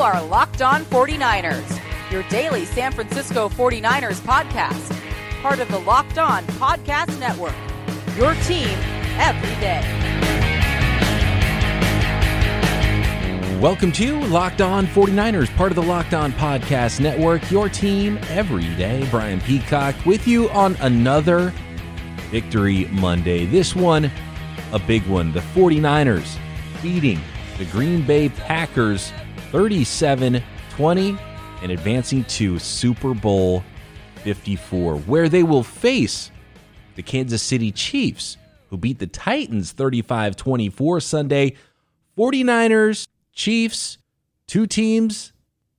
are Locked On 49ers, your daily San Francisco 49ers podcast, part of the Locked On Podcast Network. Your team every day. Welcome to Locked On 49ers, part of the Locked On Podcast Network, your team every day. Brian Peacock with you on another Victory Monday. This one, a big one. The 49ers beating the Green Bay Packers 37 20 and advancing to Super Bowl 54, where they will face the Kansas City Chiefs, who beat the Titans 35 24 Sunday. 49ers, Chiefs, two teams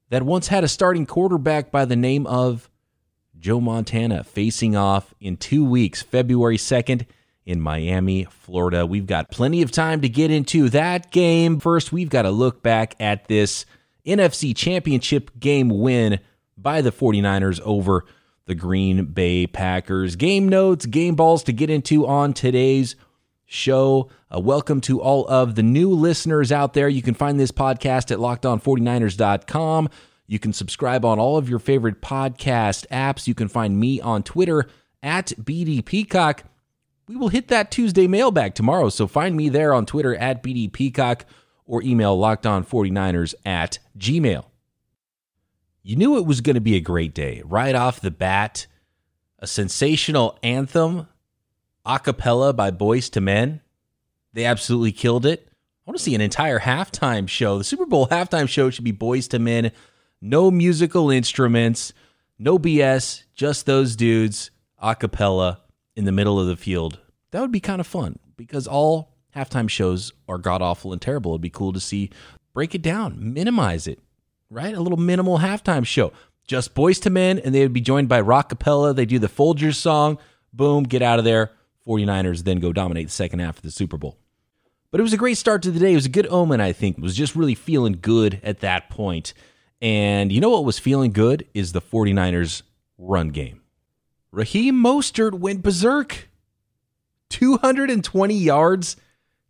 that once had a starting quarterback by the name of Joe Montana facing off in two weeks, February 2nd in Miami, Florida. We've got plenty of time to get into that game. First, we've got to look back at this NFC Championship game win by the 49ers over the Green Bay Packers. Game notes, game balls to get into on today's show. Uh, welcome to all of the new listeners out there. You can find this podcast at lockedon49ers.com. You can subscribe on all of your favorite podcast apps. You can find me on Twitter at BD Peacock. We will hit that Tuesday mailbag tomorrow, so find me there on Twitter at BD Peacock or email lockedon49ers at gmail. You knew it was going to be a great day right off the bat. A sensational anthem, a cappella by Boyz II Men. They absolutely killed it. I want to see an entire halftime show. The Super Bowl halftime show should be Boyz II Men no musical instruments, no BS, just those dudes a cappella in the middle of the field. That would be kind of fun because all halftime shows are god awful and terrible. It'd be cool to see break it down, minimize it, right? A little minimal halftime show. Just Boyz II Men, and they would be joined by Rockapella. They do the Folgers song. Boom, get out of there. 49ers then go dominate the second half of the Super Bowl. But it was a great start to the day. It was a good omen, I think. It was just really feeling good at that point. And you know what was feeling good is the 49ers run game. Raheem Mostert went berserk. 220 yards,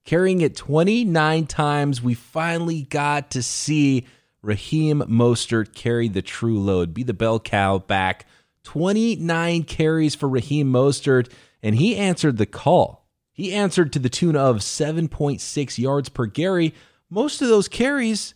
carrying it 29 times. We finally got to see Raheem Mostert carry the true load, be the bell cow back. 29 carries for Raheem Mostert, and he answered the call. He answered to the tune of 7.6 yards per carry. Most of those carries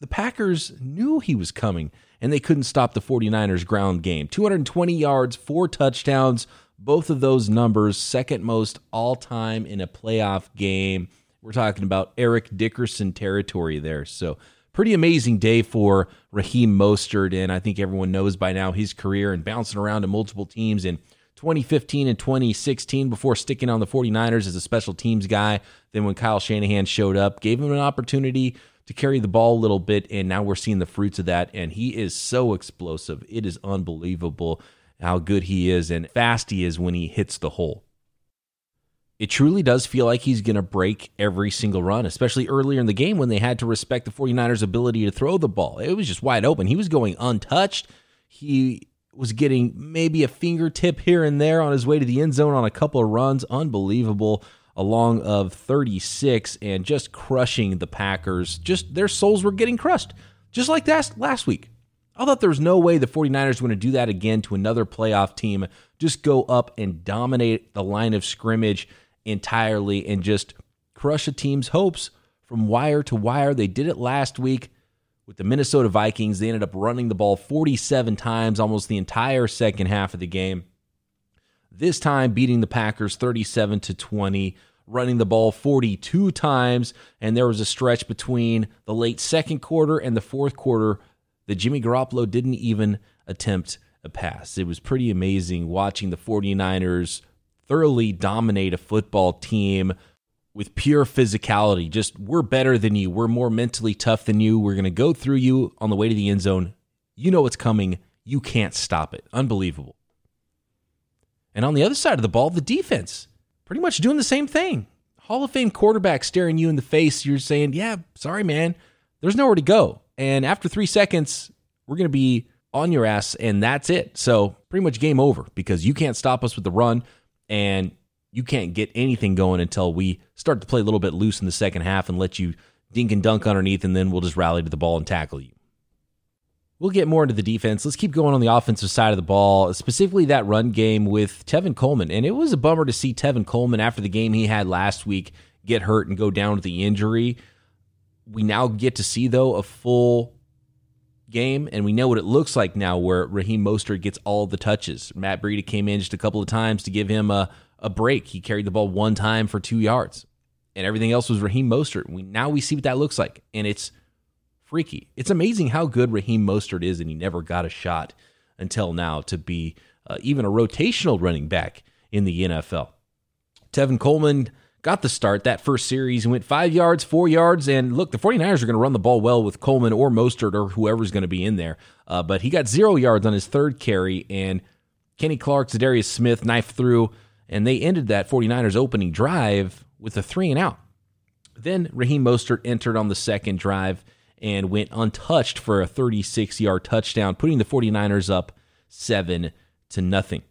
the Packers knew he was coming and they couldn't stop the 49ers ground game. 220 yards, four touchdowns, both of those numbers, second most all time in a playoff game. We're talking about Eric Dickerson territory there. So, pretty amazing day for Raheem Mostert. And I think everyone knows by now his career and bouncing around to multiple teams in 2015 and 2016 before sticking on the 49ers as a special teams guy. Then, when Kyle Shanahan showed up, gave him an opportunity to carry the ball a little bit, and now we're seeing the fruits of that. And he is so explosive. It is unbelievable how good he is and fast he is when he hits the hole. It truly does feel like he's going to break every single run, especially earlier in the game when they had to respect the 49ers' ability to throw the ball. It was just wide open. He was going untouched. He was getting maybe a fingertip here and there on his way to the end zone on a couple of runs. Unbelievable along of 36 and just crushing the Packers. Just their souls were getting crushed, just like that last week. I thought there was no way the 49ers were going to do that again to another playoff team, just go up and dominate the line of scrimmage entirely and just crush a team's hopes from wire to wire. They did it last week with the Minnesota Vikings. They ended up running the ball 47 times, almost the entire second half of the game. This time beating the Packers 37 to 20, running the ball 42 times, and there was a stretch between the late second quarter and the fourth quarter that Jimmy Garoppolo didn't even attempt a pass. It was pretty amazing watching the 49ers thoroughly dominate a football team with pure physicality. Just, we're better than you. We're more mentally tough than you. We're going to go through you on the way to the end zone. You know what's coming. You can't stop it. Unbelievable. And on the other side of the ball, the defense pretty much doing the same thing. Hall of Fame quarterback staring you in the face. You're saying, yeah, sorry, man, there's nowhere to go. And after three seconds, we're going to be on your ass, and that's it. So pretty much game over because you can't stop us with the run, and you can't get anything going until we start to play a little bit loose in the second half and let you dink and dunk underneath, and then we'll just rally to the ball and tackle you. We'll get more into the defense. Let's keep going on the offensive side of the ball, specifically that run game with Tevin Coleman. And it was a bummer to see Tevin Coleman after the game he had last week get hurt and go down with the injury. We now get to see, though, a full game, and we know what it looks like now where Raheem Mostert gets all the touches. Matt Breida came in just a couple of times to give him a, a break. He carried the ball one time for two yards, and everything else was Raheem Mostert. We, now we see what that looks like, and it's freaky. It's amazing how good Raheem Mostert is, and he never got a shot until now to be uh, even a rotational running back in the NFL. Tevin Coleman got the start that first series. He went five yards, four yards, and look, the 49ers are going to run the ball well with Coleman or Mostert or whoever's going to be in there. Uh, but he got zero yards on his third carry, and Kenny Clark, Za'Darius Smith knifed through, and they ended that 49ers opening drive with a three and out. Then Raheem Mostert entered on the second drive and went untouched for a 36 yard touchdown, putting the 49ers up 7 to nothing.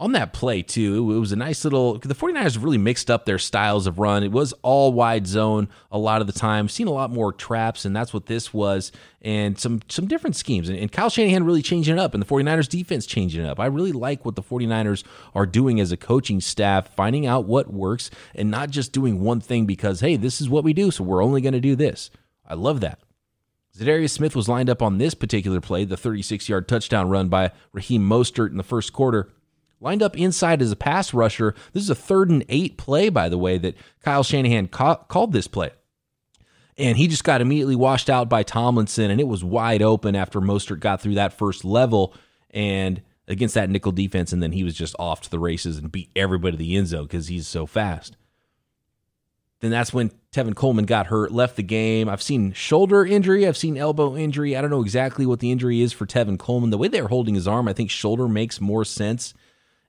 On that play, too, it was a nice little. The 49ers really mixed up their styles of run. It was all wide zone a lot of the time. Seen a lot more traps, and that's what this was, and some some different schemes. And, and Kyle Shanahan really changing it up, and the 49ers defense changing it up. I really like what the 49ers are doing as a coaching staff, finding out what works, and not just doing one thing because, hey, this is what we do, so we're only going to do this. I love that. Za'Darius Smith was lined up on this particular play, the 36 yard touchdown run by Raheem Mostert in the first quarter. Lined up inside as a pass rusher. This is a third and eight play, by the way, that Kyle Shanahan ca- called this play. And he just got immediately washed out by Tomlinson, and it was wide open after Mostert got through that first level and against that nickel defense. And then he was just off to the races and beat everybody to the end zone because he's so fast. Then that's when Tevin Coleman got hurt, left the game. I've seen shoulder injury, I've seen elbow injury. I don't know exactly what the injury is for Tevin Coleman. The way they're holding his arm, I think shoulder makes more sense.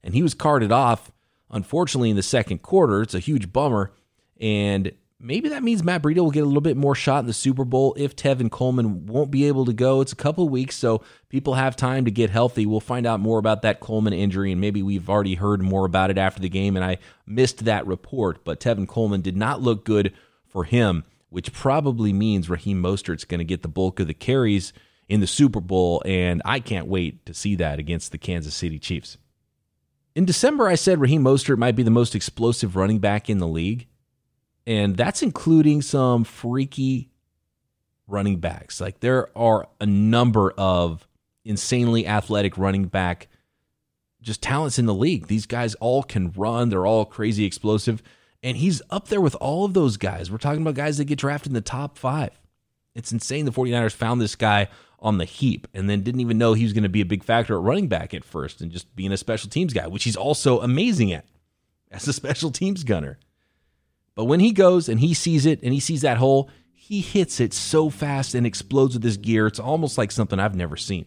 And he was carted off, unfortunately, in the second quarter. It's a huge bummer. And maybe that means Matt Breida will get a little bit more shot in the Super Bowl if Tevin Coleman won't be able to go. It's a couple weeks, so people have time to get healthy. We'll find out more about that Coleman injury, and maybe we've already heard more about it after the game, and I missed that report. But Tevin Coleman did not look good for him, which probably means Raheem Mostert's going to get the bulk of the carries in the Super Bowl, and I can't wait to see that against the Kansas City Chiefs. In December, I said Raheem Mostert might be the most explosive running back in the league and that's including some freaky running backs. Like there are a number of insanely athletic running back just talents in the league. These guys all can run, they're all crazy explosive, and he's up there with all of those guys. We're talking about guys that get drafted in the top 5. It's insane the 49ers found this guy on the heap and then didn't even know he was going to be a big factor at running back at first and just being a special teams guy, which he's also amazing at as a special teams gunner. But when he goes and he sees it and he sees that hole, he hits it so fast and explodes with his gear. It's almost like something I've never seen.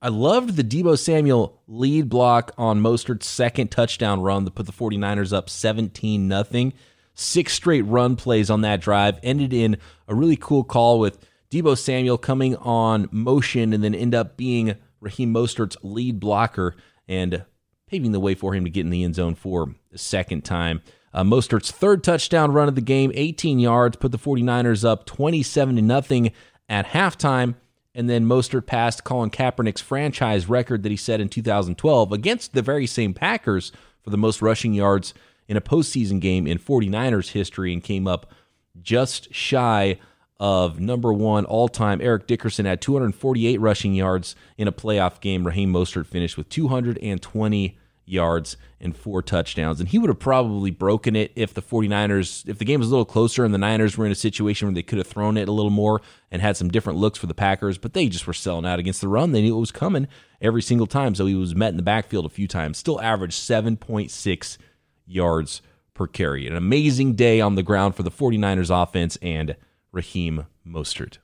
I loved the Deebo Samuel lead block on Mostert's second touchdown run that put the 49ers up 17 0. Six straight run plays on that drive ended in a really cool call with Deebo Samuel coming on motion and then end up being Raheem Mostert's lead blocker and paving the way for him to get in the end zone for a second time. Uh, Mostert's third touchdown run of the game, 18 yards, put the 49ers up 27 to nothing at halftime. And then Mostert passed Colin Kaepernick's franchise record that he set in 2012 against the very same Packers for the most rushing yards in a postseason game in 49ers history and came up just shy of number one all time. Eric Dickerson had 248 rushing yards in a playoff game. Raheem Mostert finished with 220 yards and four touchdowns. And he would have probably broken it if the 49ers, if the game was a little closer and the Niners were in a situation where they could have thrown it a little more and had some different looks for the Packers, but they just were selling out against the run. They knew it was coming every single time. So he was met in the backfield a few times, still averaged 7.6 yards per carry. An amazing day on the ground for the 49ers offense and Raheem Mostert.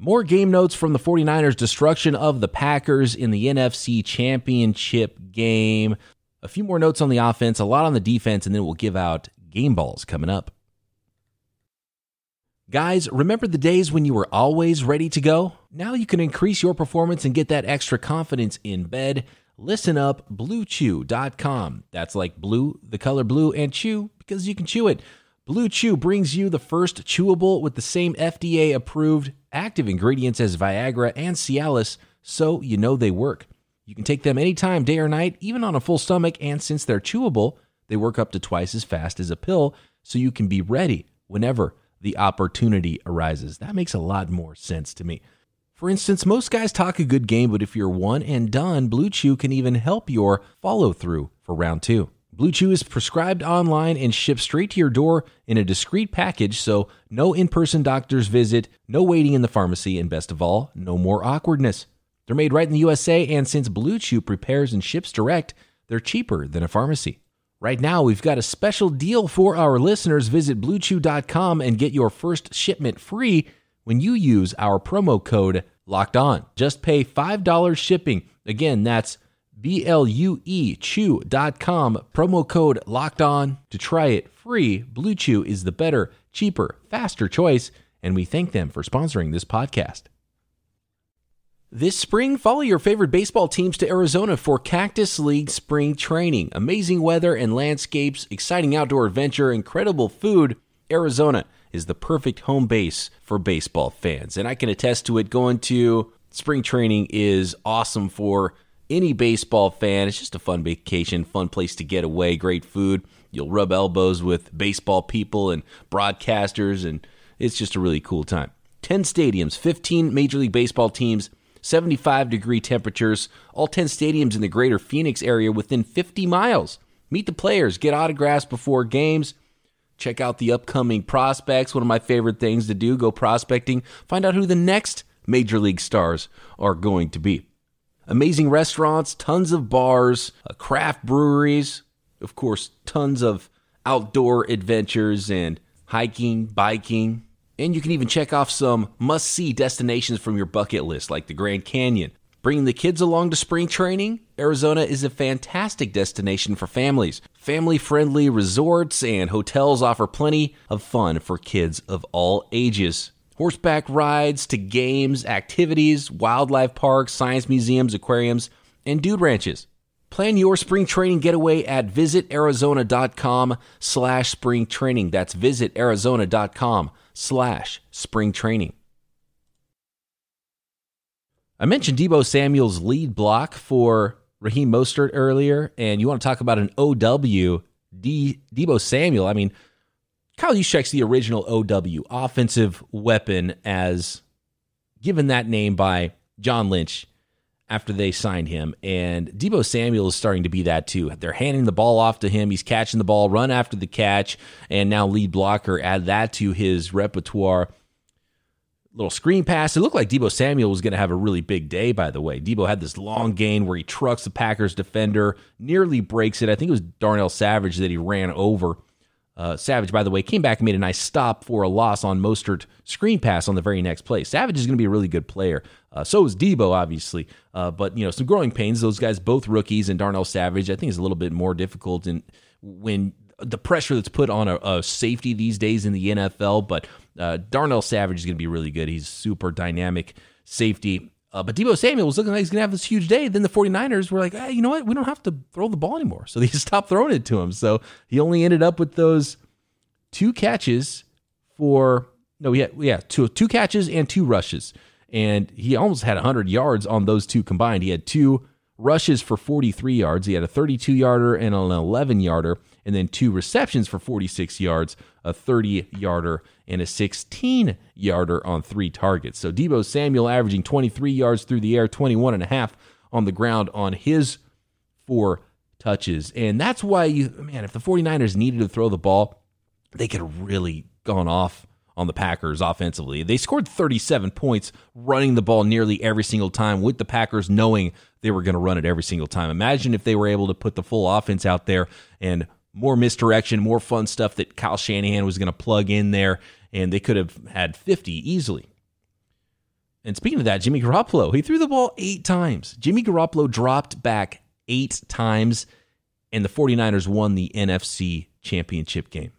More game notes from the 49ers' destruction of the Packers in the NFC Championship game. A few more notes on the offense, a lot on the defense, and then we'll give out game balls coming up. Guys, remember the days when you were always ready to go? Now you can increase your performance and get that extra confidence in bed. Listen up, bluechew.com. That's like blue, the color blue, and chew because you can chew it. Blue Chew brings you the first chewable with the same FDA approved active ingredients as Viagra and Cialis, so you know they work. You can take them anytime, day or night, even on a full stomach, and since they're chewable, they work up to twice as fast as a pill, so you can be ready whenever the opportunity arises. That makes a lot more sense to me. For instance, most guys talk a good game, but if you're one and done, Blue Chew can even help your follow through for round two. Blue Chew is prescribed online and shipped straight to your door in a discreet package, so no in person doctor's visit, no waiting in the pharmacy, and best of all, no more awkwardness. They're made right in the USA, and since Blue Chew prepares and ships direct, they're cheaper than a pharmacy. Right now, we've got a special deal for our listeners. Visit bluechew.com and get your first shipment free when you use our promo code locked on. Just pay $5 shipping. Again, that's B L U E Chew.com, promo code locked on to try it free. Blue Chew is the better, cheaper, faster choice, and we thank them for sponsoring this podcast. This spring, follow your favorite baseball teams to Arizona for Cactus League spring training. Amazing weather and landscapes, exciting outdoor adventure, incredible food. Arizona is the perfect home base for baseball fans, and I can attest to it. Going to spring training is awesome for any baseball fan. It's just a fun vacation, fun place to get away, great food. You'll rub elbows with baseball people and broadcasters, and it's just a really cool time. 10 stadiums, 15 Major League Baseball teams, 75 degree temperatures, all 10 stadiums in the greater Phoenix area within 50 miles. Meet the players, get autographs before games, check out the upcoming prospects. One of my favorite things to do go prospecting, find out who the next Major League stars are going to be amazing restaurants, tons of bars, uh, craft breweries, of course, tons of outdoor adventures and hiking, biking. And you can even check off some must see destinations from your bucket list, like the Grand Canyon. Bringing the kids along to spring training, Arizona is a fantastic destination for families. Family friendly resorts and hotels offer plenty of fun for kids of all ages horseback rides to games, activities, wildlife parks, science museums, aquariums, and dude ranches. Plan your spring training getaway at visitarizona.com slash spring training. That's visitarizona.com slash spring training. I mentioned Deebo Samuel's lead block for Raheem Mostert earlier, and you want to talk about an OW, D, Deebo Samuel. I mean, Kyle Juszczyk's the original OW, offensive weapon, as given that name by John Lynch after they signed him. And Deebo Samuel is starting to be that too. They're handing the ball off to him. He's catching the ball, run after the catch, and now lead blocker. Add that to his repertoire. Little screen pass. It looked like Deebo Samuel was going to have a really big day, by the way. Deebo had this long gain where he trucks the Packers defender, nearly breaks it. I think it was Darnell Savage that he ran over. Uh, Savage, by the way, came back and made a nice stop for a loss on Mostert screen pass on the very next play. Savage is going to be a really good player. Uh, so is Deebo, obviously. Uh, but, you know, some growing pains. Those guys, both rookies, and Darnell Savage, I think is a little bit more difficult in, when the pressure that's put on a, a safety these days in the NFL. But uh, Darnell Savage is going to be really good. He's super dynamic safety. Uh, but Deebo Samuel was looking like he's going to have this huge day. Then the 49ers were like, hey, you know what? We don't have to throw the ball anymore. So they stopped throwing it to him. So he only ended up with those two catches for, no, yeah, yeah, two, two catches and two rushes. And he almost had 100 yards on those two combined. He had two rushes for 43 yards. He had a 32 yarder and an 11 yarder, and then two receptions for 46 yards, a 30 yarder and a 16 yarder on three targets. So Deebo Samuel averaging 23 yards through the air, 21 and a half on the ground on his four touches. And that's why you, man, if the 49ers needed to throw the ball, they could have really gone off on the Packers offensively. They scored 37 points running the ball nearly every single time with the Packers knowing they were going to run it every single time. Imagine if they were able to put the full offense out there and more misdirection, more fun stuff that Kyle Shanahan was going to plug in there, and they could have had 50 easily. And speaking of that, Jimmy Garoppolo, he threw the ball eight times. Jimmy Garoppolo dropped back eight times, and the 49ers won the NFC championship game.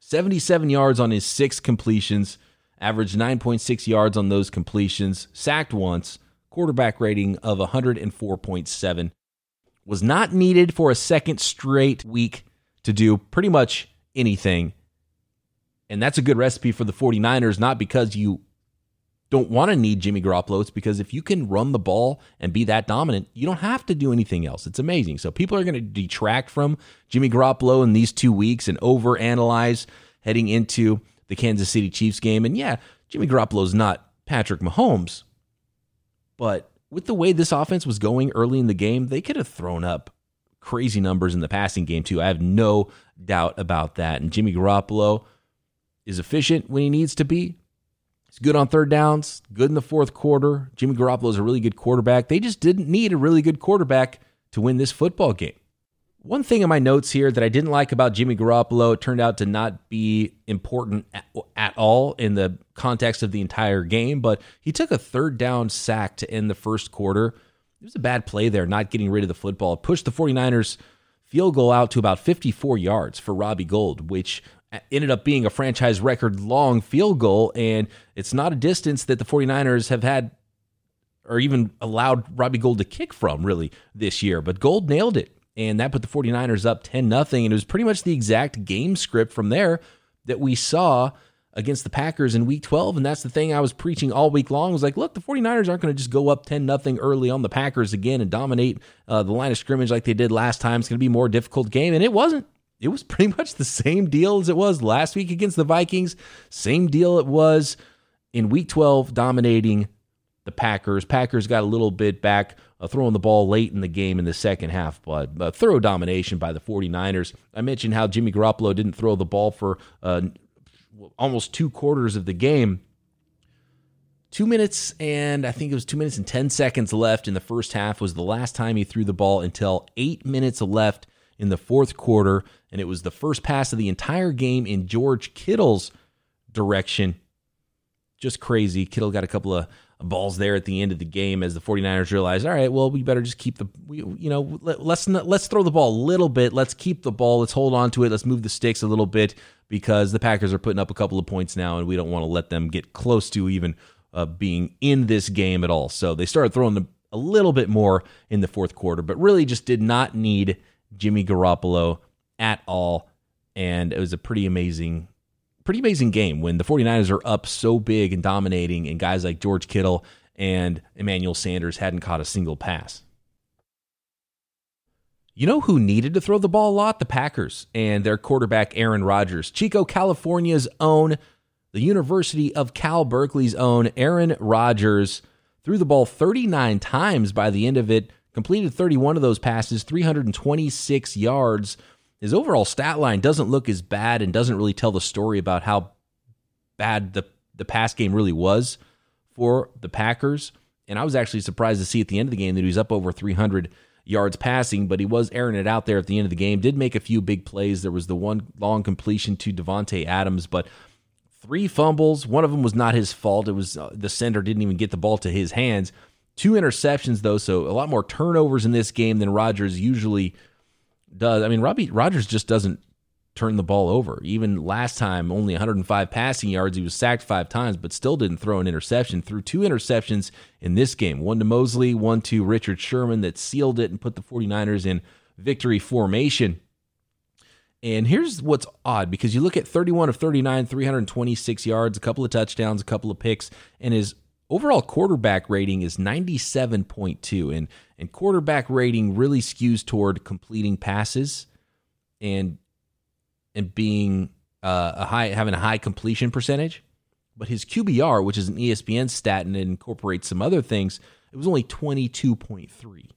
77 yards on his six completions, averaged 9.6 yards on those completions, sacked once, quarterback rating of 104.7. Was not needed for a second straight week to do pretty much anything. And that's a good recipe for the 49ers, not because you don't want to need Jimmy Garoppolo. It's because if you can run the ball and be that dominant, you don't have to do anything else. It's amazing. So people are going to detract from Jimmy Garoppolo in these two weeks and overanalyze heading into the Kansas City Chiefs game. And yeah, Jimmy Garoppolo is not Patrick Mahomes, but with the way this offense was going early in the game, they could have thrown up crazy numbers in the passing game too. I have no doubt about that. And Jimmy Garoppolo is efficient when he needs to be. He's good on third downs, good in the fourth quarter. Jimmy Garoppolo is a really good quarterback. They just didn't need a really good quarterback to win this football game. One thing in my notes here that I didn't like about Jimmy Garoppolo turned out to not be important at, at, all in the context of the entire game, but he took a third down sack to end the first quarter. It was a bad play there, not getting rid of the football. It pushed the 49ers field goal out to about 54 yards for Robbie Gould, which ended up being a franchise record long field goal. And it's not a distance that the 49ers have had or even allowed Robbie Gould to kick from really this year. But Gould nailed it and that put the 49ers up 10 nothing. And it was pretty much the exact game script from there that we saw against the Packers in week 12 and that's the thing I was preaching all week long. Was like look the 49ers aren't going to just go up 10 nothing early on the Packers again and dominate uh, the line of scrimmage like they did last time. It's going to be a more difficult game. And it wasn't. It was pretty much the same deal as it was last week against the Vikings. Same deal it was in week 12 dominating the Packers Packers got a little bit back uh, throwing the ball late in the game in the second half, but uh, thorough domination by the 49ers. I mentioned how Jimmy Garoppolo didn't throw the ball for uh, almost two quarters of the game. Two minutes and I think it was two minutes and 10 seconds left in the first half was the last time he threw the ball until eight minutes left in the fourth quarter. And it was the first pass of the entire game in George Kittle's direction. Just crazy. Kittle got a couple of balls there at the end of the game as the 49ers realized, all right, well, we better just keep the, we, you know, let, let's not, let's throw the ball a little bit. Let's keep the ball. Let's hold on to it. Let's move the sticks a little bit because the Packers are putting up a couple of points now, and we don't want to let them get close to even uh, being in this game at all. So they started throwing the, a little bit more in the fourth quarter, but really just did not need Jimmy Garoppolo at all. And it was a pretty amazing pretty amazing game when the 49ers are up so big and dominating, and guys like George Kittle and Emmanuel Sanders hadn't caught a single pass. You know who needed to throw the ball a lot? The Packers and their quarterback, Aaron Rodgers. Chico, California's own, the University of Cal Berkeley's own, Aaron Rodgers threw the ball 39 times by the end of it, completed 31 of those passes, 326 yards his overall stat line doesn't look as bad and doesn't really tell the story about how bad the the pass game really was for the Packers. And I was actually surprised to see at the end of the game that he was up over 300 yards passing, but he was airing it out there at the end of the game. Did make a few big plays. There was the one long completion to Davante Adams, but three fumbles. One of them was not his fault. It was uh, the center didn't even get the ball to his hands. Two interceptions though, so a lot more turnovers in this game than Rodgers usually does. I mean, Robbie Rogers just doesn't turn the ball over. Even last time, only 105 passing yards. He was sacked five times, but still didn't throw an interception. Threw two interceptions in this game one to Mosley, one to Richard Sherman that sealed it and put the 49ers in victory formation. And here's what's odd because you look at 31 of 39, 326 yards, a couple of touchdowns, a couple of picks, and his overall quarterback rating is 97.2 and and quarterback rating really skews toward completing passes and and being uh, a high having a high completion percentage. But his QBR which is an ESPN stat and it incorporates some other things it was only 22.3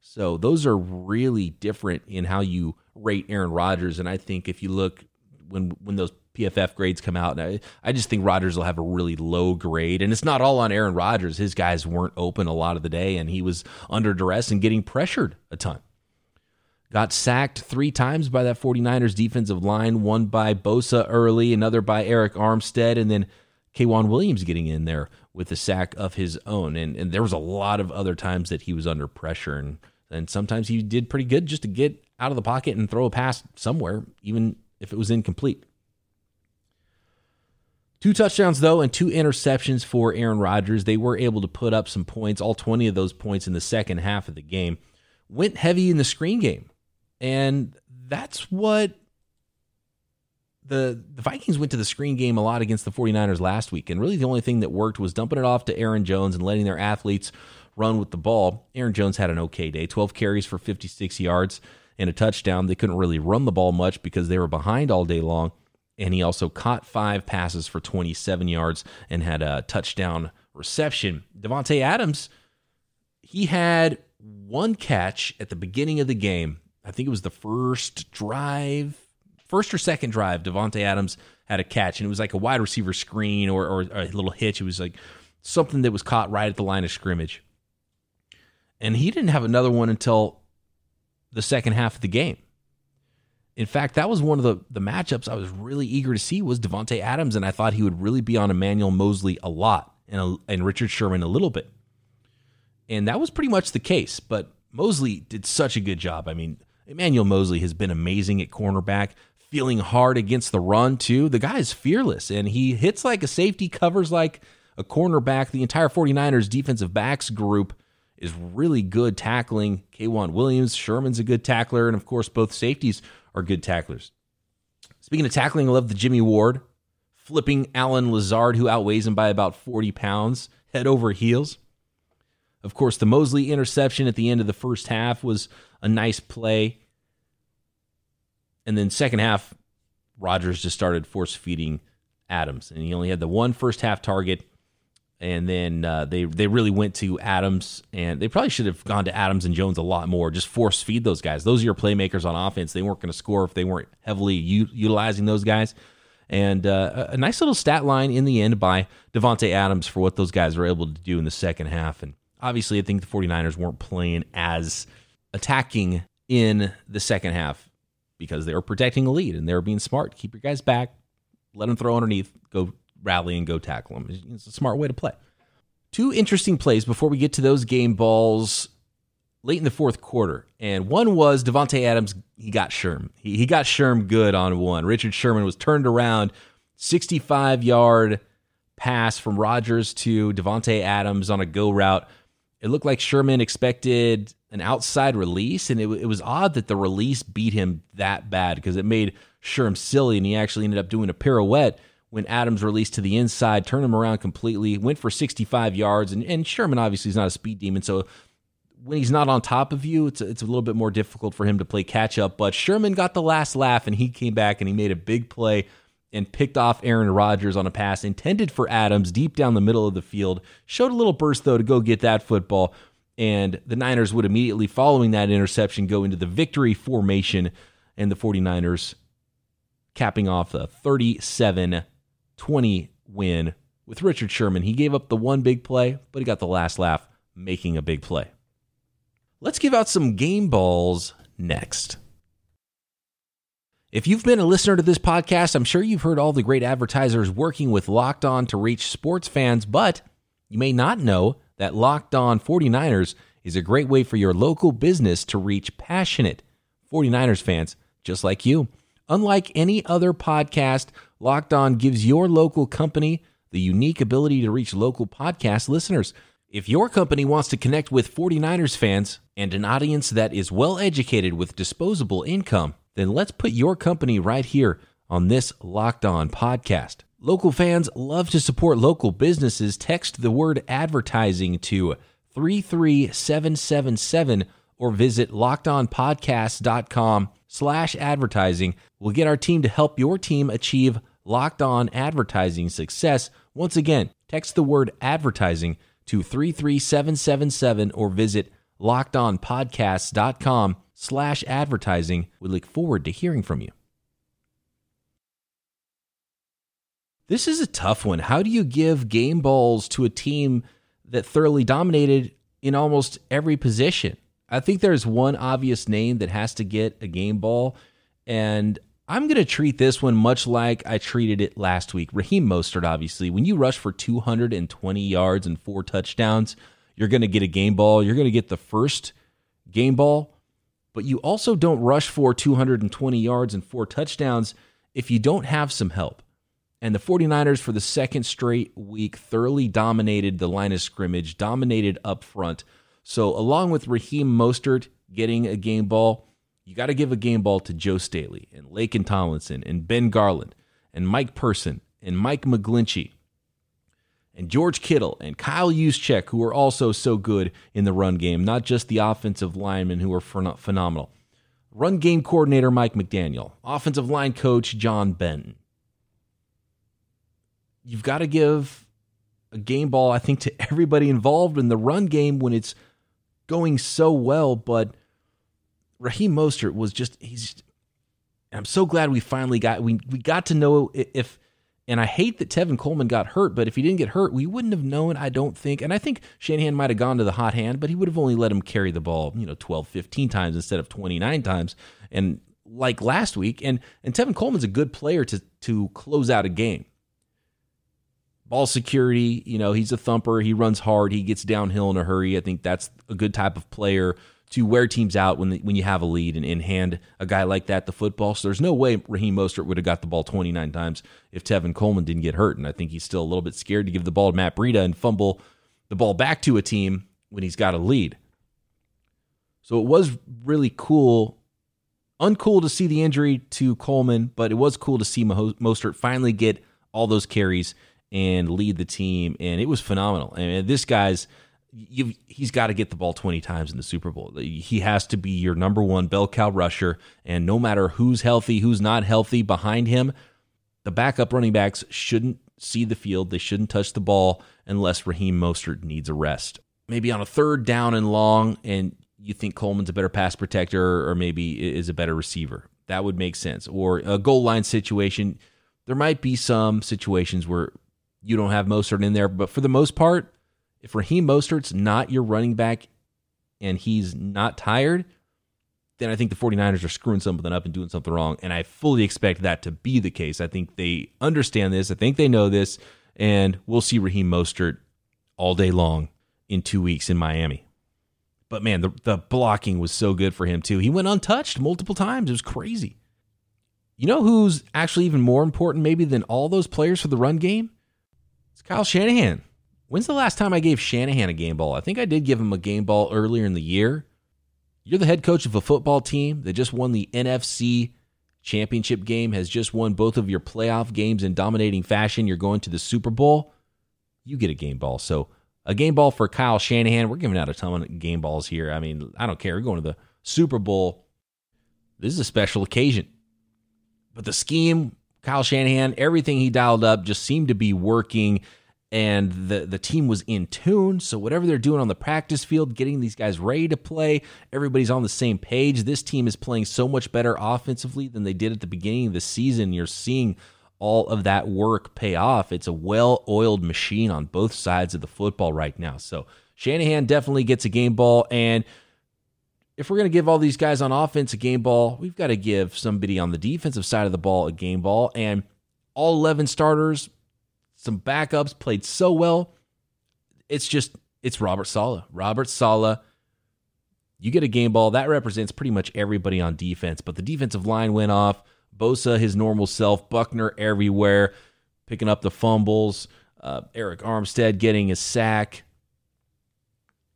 so those are really different in how you rate Aaron Rodgers. And I think if you look when when those PFF grades come out. And I, I just think Rodgers will have a really low grade. And it's not all on Aaron Rodgers. His guys weren't open a lot of the day, and he was under duress and getting pressured a ton. Got sacked three times by that 49ers defensive line, one by Bosa early, another by Arik Armstead, and then K'Waun Williams getting in there with a sack of his own. And, and there was a lot of other times that he was under pressure. And, and sometimes he did pretty good just to get out of the pocket and throw a pass somewhere, even if it was incomplete. Two touchdowns, though, and two interceptions for Aaron Rodgers. They were able to put up some points, all 20 of those points in the second half of the game. Went heavy in the screen game. And that's what the, the Vikings went to the screen game a lot against the 49ers last week, and really the only thing that worked was dumping it off to Aaron Jones and letting their athletes run with the ball. Aaron Jones had an okay day 12 carries for 56 yards and a touchdown. They couldn't really run the ball much because they were behind all day long. And he also caught five passes for 27 yards and had a touchdown reception. Davante Adams, he had one catch at the beginning of the game. I think it was the first drive, first or second drive. Davante Adams had a catch, and it was like a wide receiver screen or, or a little hitch. It was like something that was caught right at the line of scrimmage. And he didn't have another one until the second half of the game. In fact, that was one of the, the matchups I was really eager to see was Davante Adams, and I thought he would really be on Emmanuel Mosley a lot and, a, and Richard Sherman a little bit. And that was pretty much the case, but Mosley did such a good job. I mean, Emmanuel Mosley has been amazing at cornerback, feeling hard against the run, too. The guy is fearless, and he hits like a safety, covers like a cornerback. The entire 49ers defensive backs group is really good tackling. K'Waun Williams, Sherman's a good tackler, and of course, both safeties are good tacklers. Speaking of tackling, I love the Jimmy Ward flipping Allen Lazard, who outweighs him by about 40 pounds, head over heels. Of course, the Mosley interception at the end of the first half was a nice play. And then second half, Rodgers just started force feeding Adams, and he only had the one first half target and then uh, they they really went to Adams, and they probably should have gone to Adams and Jones a lot more. Just force feed those guys. Those are your playmakers on offense. They weren't going to score if they weren't heavily u- utilizing those guys. And uh, a nice little stat line in the end by Davante Adams for what those guys were able to do in the second half. And obviously, I think the 49ers weren't playing as attacking in the second half because they were protecting a lead and they were being smart. Keep your guys back, let them throw underneath, go rally and go tackle them. It's a smart way to play. Two interesting plays before we get to those game balls late in the fourth quarter. And one was Davante Adams, he got Sherm. He, he got Sherm good on one. Richard Sherman was turned around, 65 yard pass from Rodgers to Davante Adams on a go route. It looked like Sherman expected an outside release, and it, it was odd that the release beat him that bad because it made Sherm silly, and he actually ended up doing a pirouette when Adams released to the inside, turned him around completely, went for 65 yards. And, and Sherman obviously is not a speed demon, so when he's not on top of you, it's a, it's a little bit more difficult for him to play catch up. But Sherman got the last laugh, and he came back and he made a big play and picked off Aaron Rodgers on a pass intended for Adams deep down the middle of the field. Showed a little burst though to go get that football. And the Niners would immediately, following that interception, go into the victory formation, and the 49ers capping off a 37 20 win with Richard Sherman. He gave up the one big play, but he got the last laugh making a big play. Let's give out some game balls next. If you've been a listener to this podcast, I'm sure you've heard all the great advertisers working with Locked On to reach sports fans, but you may not know that Locked On 49ers is a great way for your local business to reach passionate 49ers fans just like you. Unlike any other podcast, Locked On gives your local company the unique ability to reach local podcast listeners. If your company wants to connect with 49ers fans and an audience that is well educated with disposable income, then let's put your company right here on this Locked On podcast. Local fans love to support local businesses. Text the word advertising to 33777 or visit lockedonpodcast.com slash advertising. We'll get our team to help your team achieve locked on advertising success. Once again, text the word advertising to 33777 or visit lockedonpodcasts.com slash advertising. We look forward to hearing from you. This is a tough one. How do you give game balls to a team that thoroughly dominated in almost every position? I think there's one obvious name that has to get a game ball, and I'm going to treat this one much like I treated it last week. Raheem Mostert, obviously, when you rush for 220 yards and four touchdowns, you're going to get a game ball. You're going to get the first game ball, but you also don't rush for 220 yards and four touchdowns if you don't have some help. And the 49ers, for the second straight week, thoroughly dominated the line of scrimmage, dominated up front. So, along with Raheem Mostert getting a game ball, you got to give a game ball to Joe Staley and Laken Tomlinson and Ben Garland. and Mike Person and Mike McGlinchey and George Kittle and Kyle Juszczyk, who are also so good in the run game, not just the offensive linemen who are phenomenal. Run game coordinator Mike McDaniel, offensive line coach John Benton. You've got to give a game ball, I think, to everybody involved in the run game when it's going so well. But Raheem Mostert was just, he's, I'm so glad we finally got, we, we got to know if, and I hate that Tevin Coleman got hurt, but if he didn't get hurt, we wouldn't have known, I don't think. And I think Shanahan might have gone to the hot hand, but he would have only let him carry the ball, you know, 12, 15 times instead of 29 times. And like last week, and and Tevin Coleman's a good player to to close out a game. Ball security, you know, he's a thumper, he runs hard, he gets downhill in a hurry. I think that's a good type of player to wear teams out when the, when you have a lead and, and hand a guy like that the football. So there's no way Raheem Mostert would have got the ball 29 times if Tevin Coleman didn't get hurt. And I think he's still a little bit scared to give the ball to Matt Breida and fumble the ball back to a team when he's got a lead. So it was really cool. Uncool to see the injury to Coleman, but it was cool to see Mostert finally get all those carries and lead the team. And it was phenomenal. And this guy's you he's got to get the ball 20 times in the Super Bowl. He has to be your number one bell cow rusher. And no matter who's healthy, who's not healthy behind him, the backup running backs shouldn't see the field. They shouldn't touch the ball unless Raheem Mostert needs a rest. Maybe on a third down and long, and you think Coleman's a better pass protector or maybe is a better receiver. That would make sense. Or a goal line situation. There might be some situations where you don't have Mostert in there, but for the most part, if Raheem Mostert's not your running back and he's not tired, then I think the 49ers are screwing something up and doing something wrong. And I fully expect that to be the case. I think they understand this. I think they know this. And we'll see Raheem Mostert all day long in two weeks in Miami. But man, the, the blocking was so good for him, too. He went untouched multiple times. It was crazy. You know who's actually even more important, maybe, than all those players for the run game? It's Kyle Shanahan. When's the last time I gave Shanahan a game ball? I think I did give him a game ball earlier in the year. You're the head coach of a football team that just won the NFC championship game, has just won both of your playoff games in dominating fashion. You're going to the Super Bowl. You get a game ball. So, a game ball for Kyle Shanahan. We're giving out a ton of game balls here. I mean, I don't care. We're going to the Super Bowl. This is a special occasion. But the scheme, Kyle Shanahan, everything he dialed up just seemed to be working and the the team was in tune. So whatever they're doing on the practice field, getting these guys ready to play, everybody's on the same page. This team is playing so much better offensively than they did at the beginning of the season. You're seeing all of that work pay off. It's a well-oiled machine on both sides of the football right now. So Shanahan definitely gets a game ball and if we're going to give all these guys on offense a game ball, we've got to give somebody on the defensive side of the ball a game ball and all 11 starters some backups, played so well. It's just, it's Robert Saleh. Robert Saleh, you get a game ball. That represents pretty much everybody on defense, but the defensive line went off. Bosa, his normal self, Buckner everywhere, picking up the fumbles. Uh, Arik Armstead getting a sack.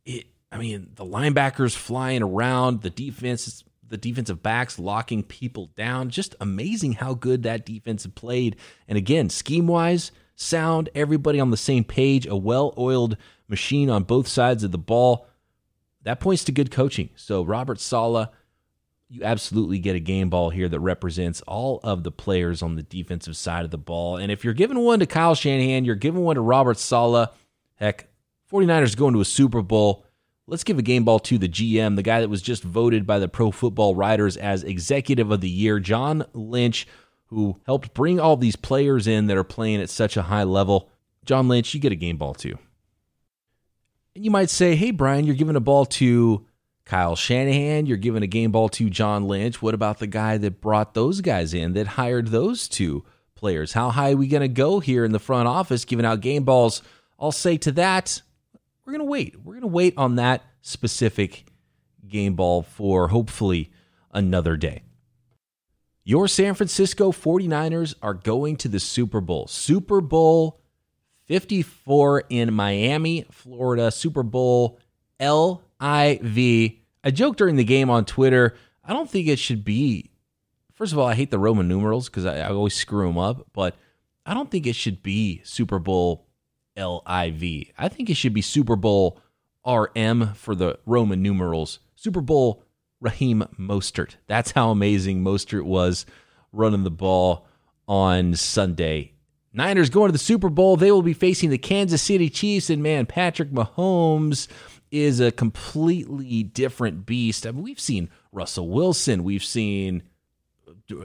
It, I mean, the linebackers flying around, the defense, the defensive backs locking people down. Just amazing how good that defense played. And again, scheme wise, sound, everybody on the same page, a well oiled machine on both sides of the ball. That points to good coaching. So, Robert Saleh, you absolutely get a game ball here that represents all of the players on the defensive side of the ball. And if you're giving one to Kyle Shanahan, you're giving one to Robert Saleh. heck, 49ers going to a Super Bowl. Let's give a game ball to the GM, the guy that was just voted by the Pro Football Writers as Executive of the Year, John Lynch who helped bring all these players in that are playing at such a high level. John Lynch, you get a game ball too. And you might say, hey, Brian, you're giving a ball to Kyle Shanahan, you're giving a game ball to John Lynch. What about the guy that brought those guys in, that hired those two players? How high are we going to go here in the front office giving out game balls? I'll say to that, we're going to wait. We're going to wait on that specific game ball for hopefully another day. Your San Francisco 49ers are going to the Super Bowl. Super Bowl 54 in Miami, Florida. Super Bowl LIV. I joked during the game on Twitter, I don't think it should be first of all, I hate the Roman numerals because I, I always screw them up, but I don't think it should be Super Bowl LIV. I think it should be Super Bowl RM for the Roman numerals. Super Bowl Raheem Mostert. That's how amazing Mostert was running the ball on Sunday. Niners going to the Super Bowl. They will be facing the Kansas City Chiefs, and man, Patrick Mahomes is a completely different beast. I mean, we've seen Russell Wilson, we've seen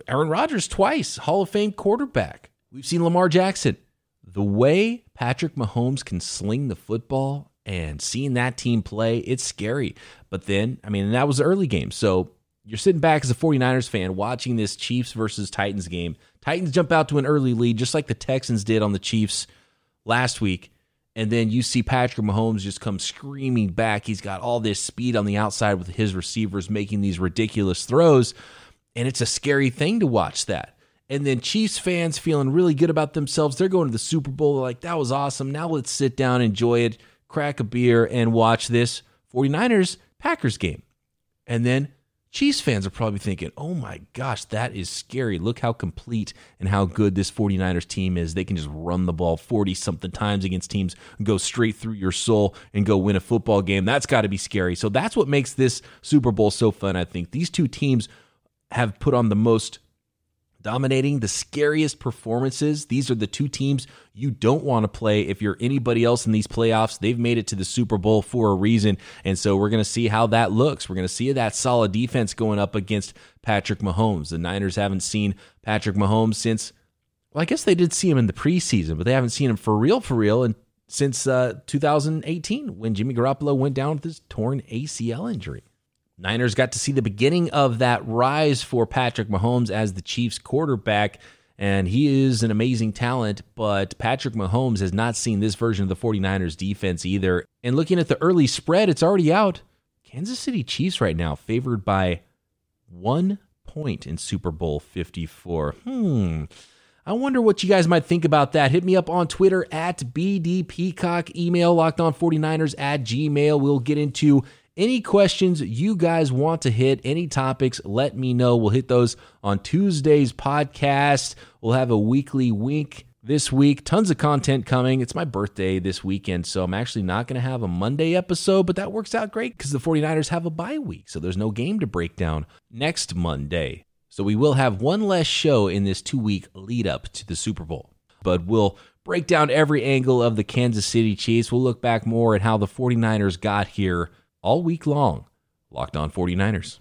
Aaron Rodgers twice, Hall of Fame quarterback. We've seen Lamar Jackson. The way Patrick Mahomes can sling the football and seeing that team play, it's scary. But then, I mean, that was the early game. So you're sitting back as a 49ers fan watching this Chiefs versus Titans game. Titans jump out to an early lead, just like the Texans did on the Chiefs last week. And then you see Patrick Mahomes just come screaming back. He's got all this speed on the outside with his receivers making these ridiculous throws. And it's a scary thing to watch that. And then Chiefs fans feeling really good about themselves. They're going to the Super Bowl. They're like, that was awesome. Now let's sit down, enjoy it, crack a beer, and watch this 49ers Packers game. And then Chiefs fans are probably thinking, oh my gosh, that is scary. Look how complete and how good this 49ers team is. They can just run the ball 40 something times against teams, go straight through your soul and go win a football game. That's got to be scary. So that's what makes this Super Bowl so fun, I think. These two teams have put on the most dominating the scariest performances. These are the two teams you don't want to play if you're anybody else in these playoffs. They've made it to the Super Bowl for a reason. And so we're going to see how that looks. We're going to see that solid defense going up against Patrick Mahomes. The Niners haven't seen Patrick Mahomes since, well, I guess they did see him in the preseason, but they haven't seen him for real, for real, and since uh, 2018 when Jimmy Garoppolo went down with his torn ACL injury. Niners got to see the beginning of that rise for Patrick Mahomes as the Chiefs quarterback, and he is an amazing talent, but Patrick Mahomes has not seen this version of the 49ers defense either. And looking at the early spread, it's already out. Kansas City Chiefs right now favored by one point in Super Bowl 54. Hmm. I wonder what you guys might think about that. Hit me up on Twitter at BDPeacock, email locked on 49ers at gmail. We'll get into any questions you guys want to hit, any topics, let me know. We'll hit those on Tuesday's podcast. We'll have a weekly wink this week. Tons of content coming. It's my birthday this weekend, so I'm actually not going to have a Monday episode, but that works out great because the 49ers have a bye week, so there's no game to break down next Monday. So we will have one less show in this two week lead up to the Super Bowl. But we'll break down every angle of the Kansas City Chiefs. We'll look back more at how the 49ers got here all week long. Locked on 49ers.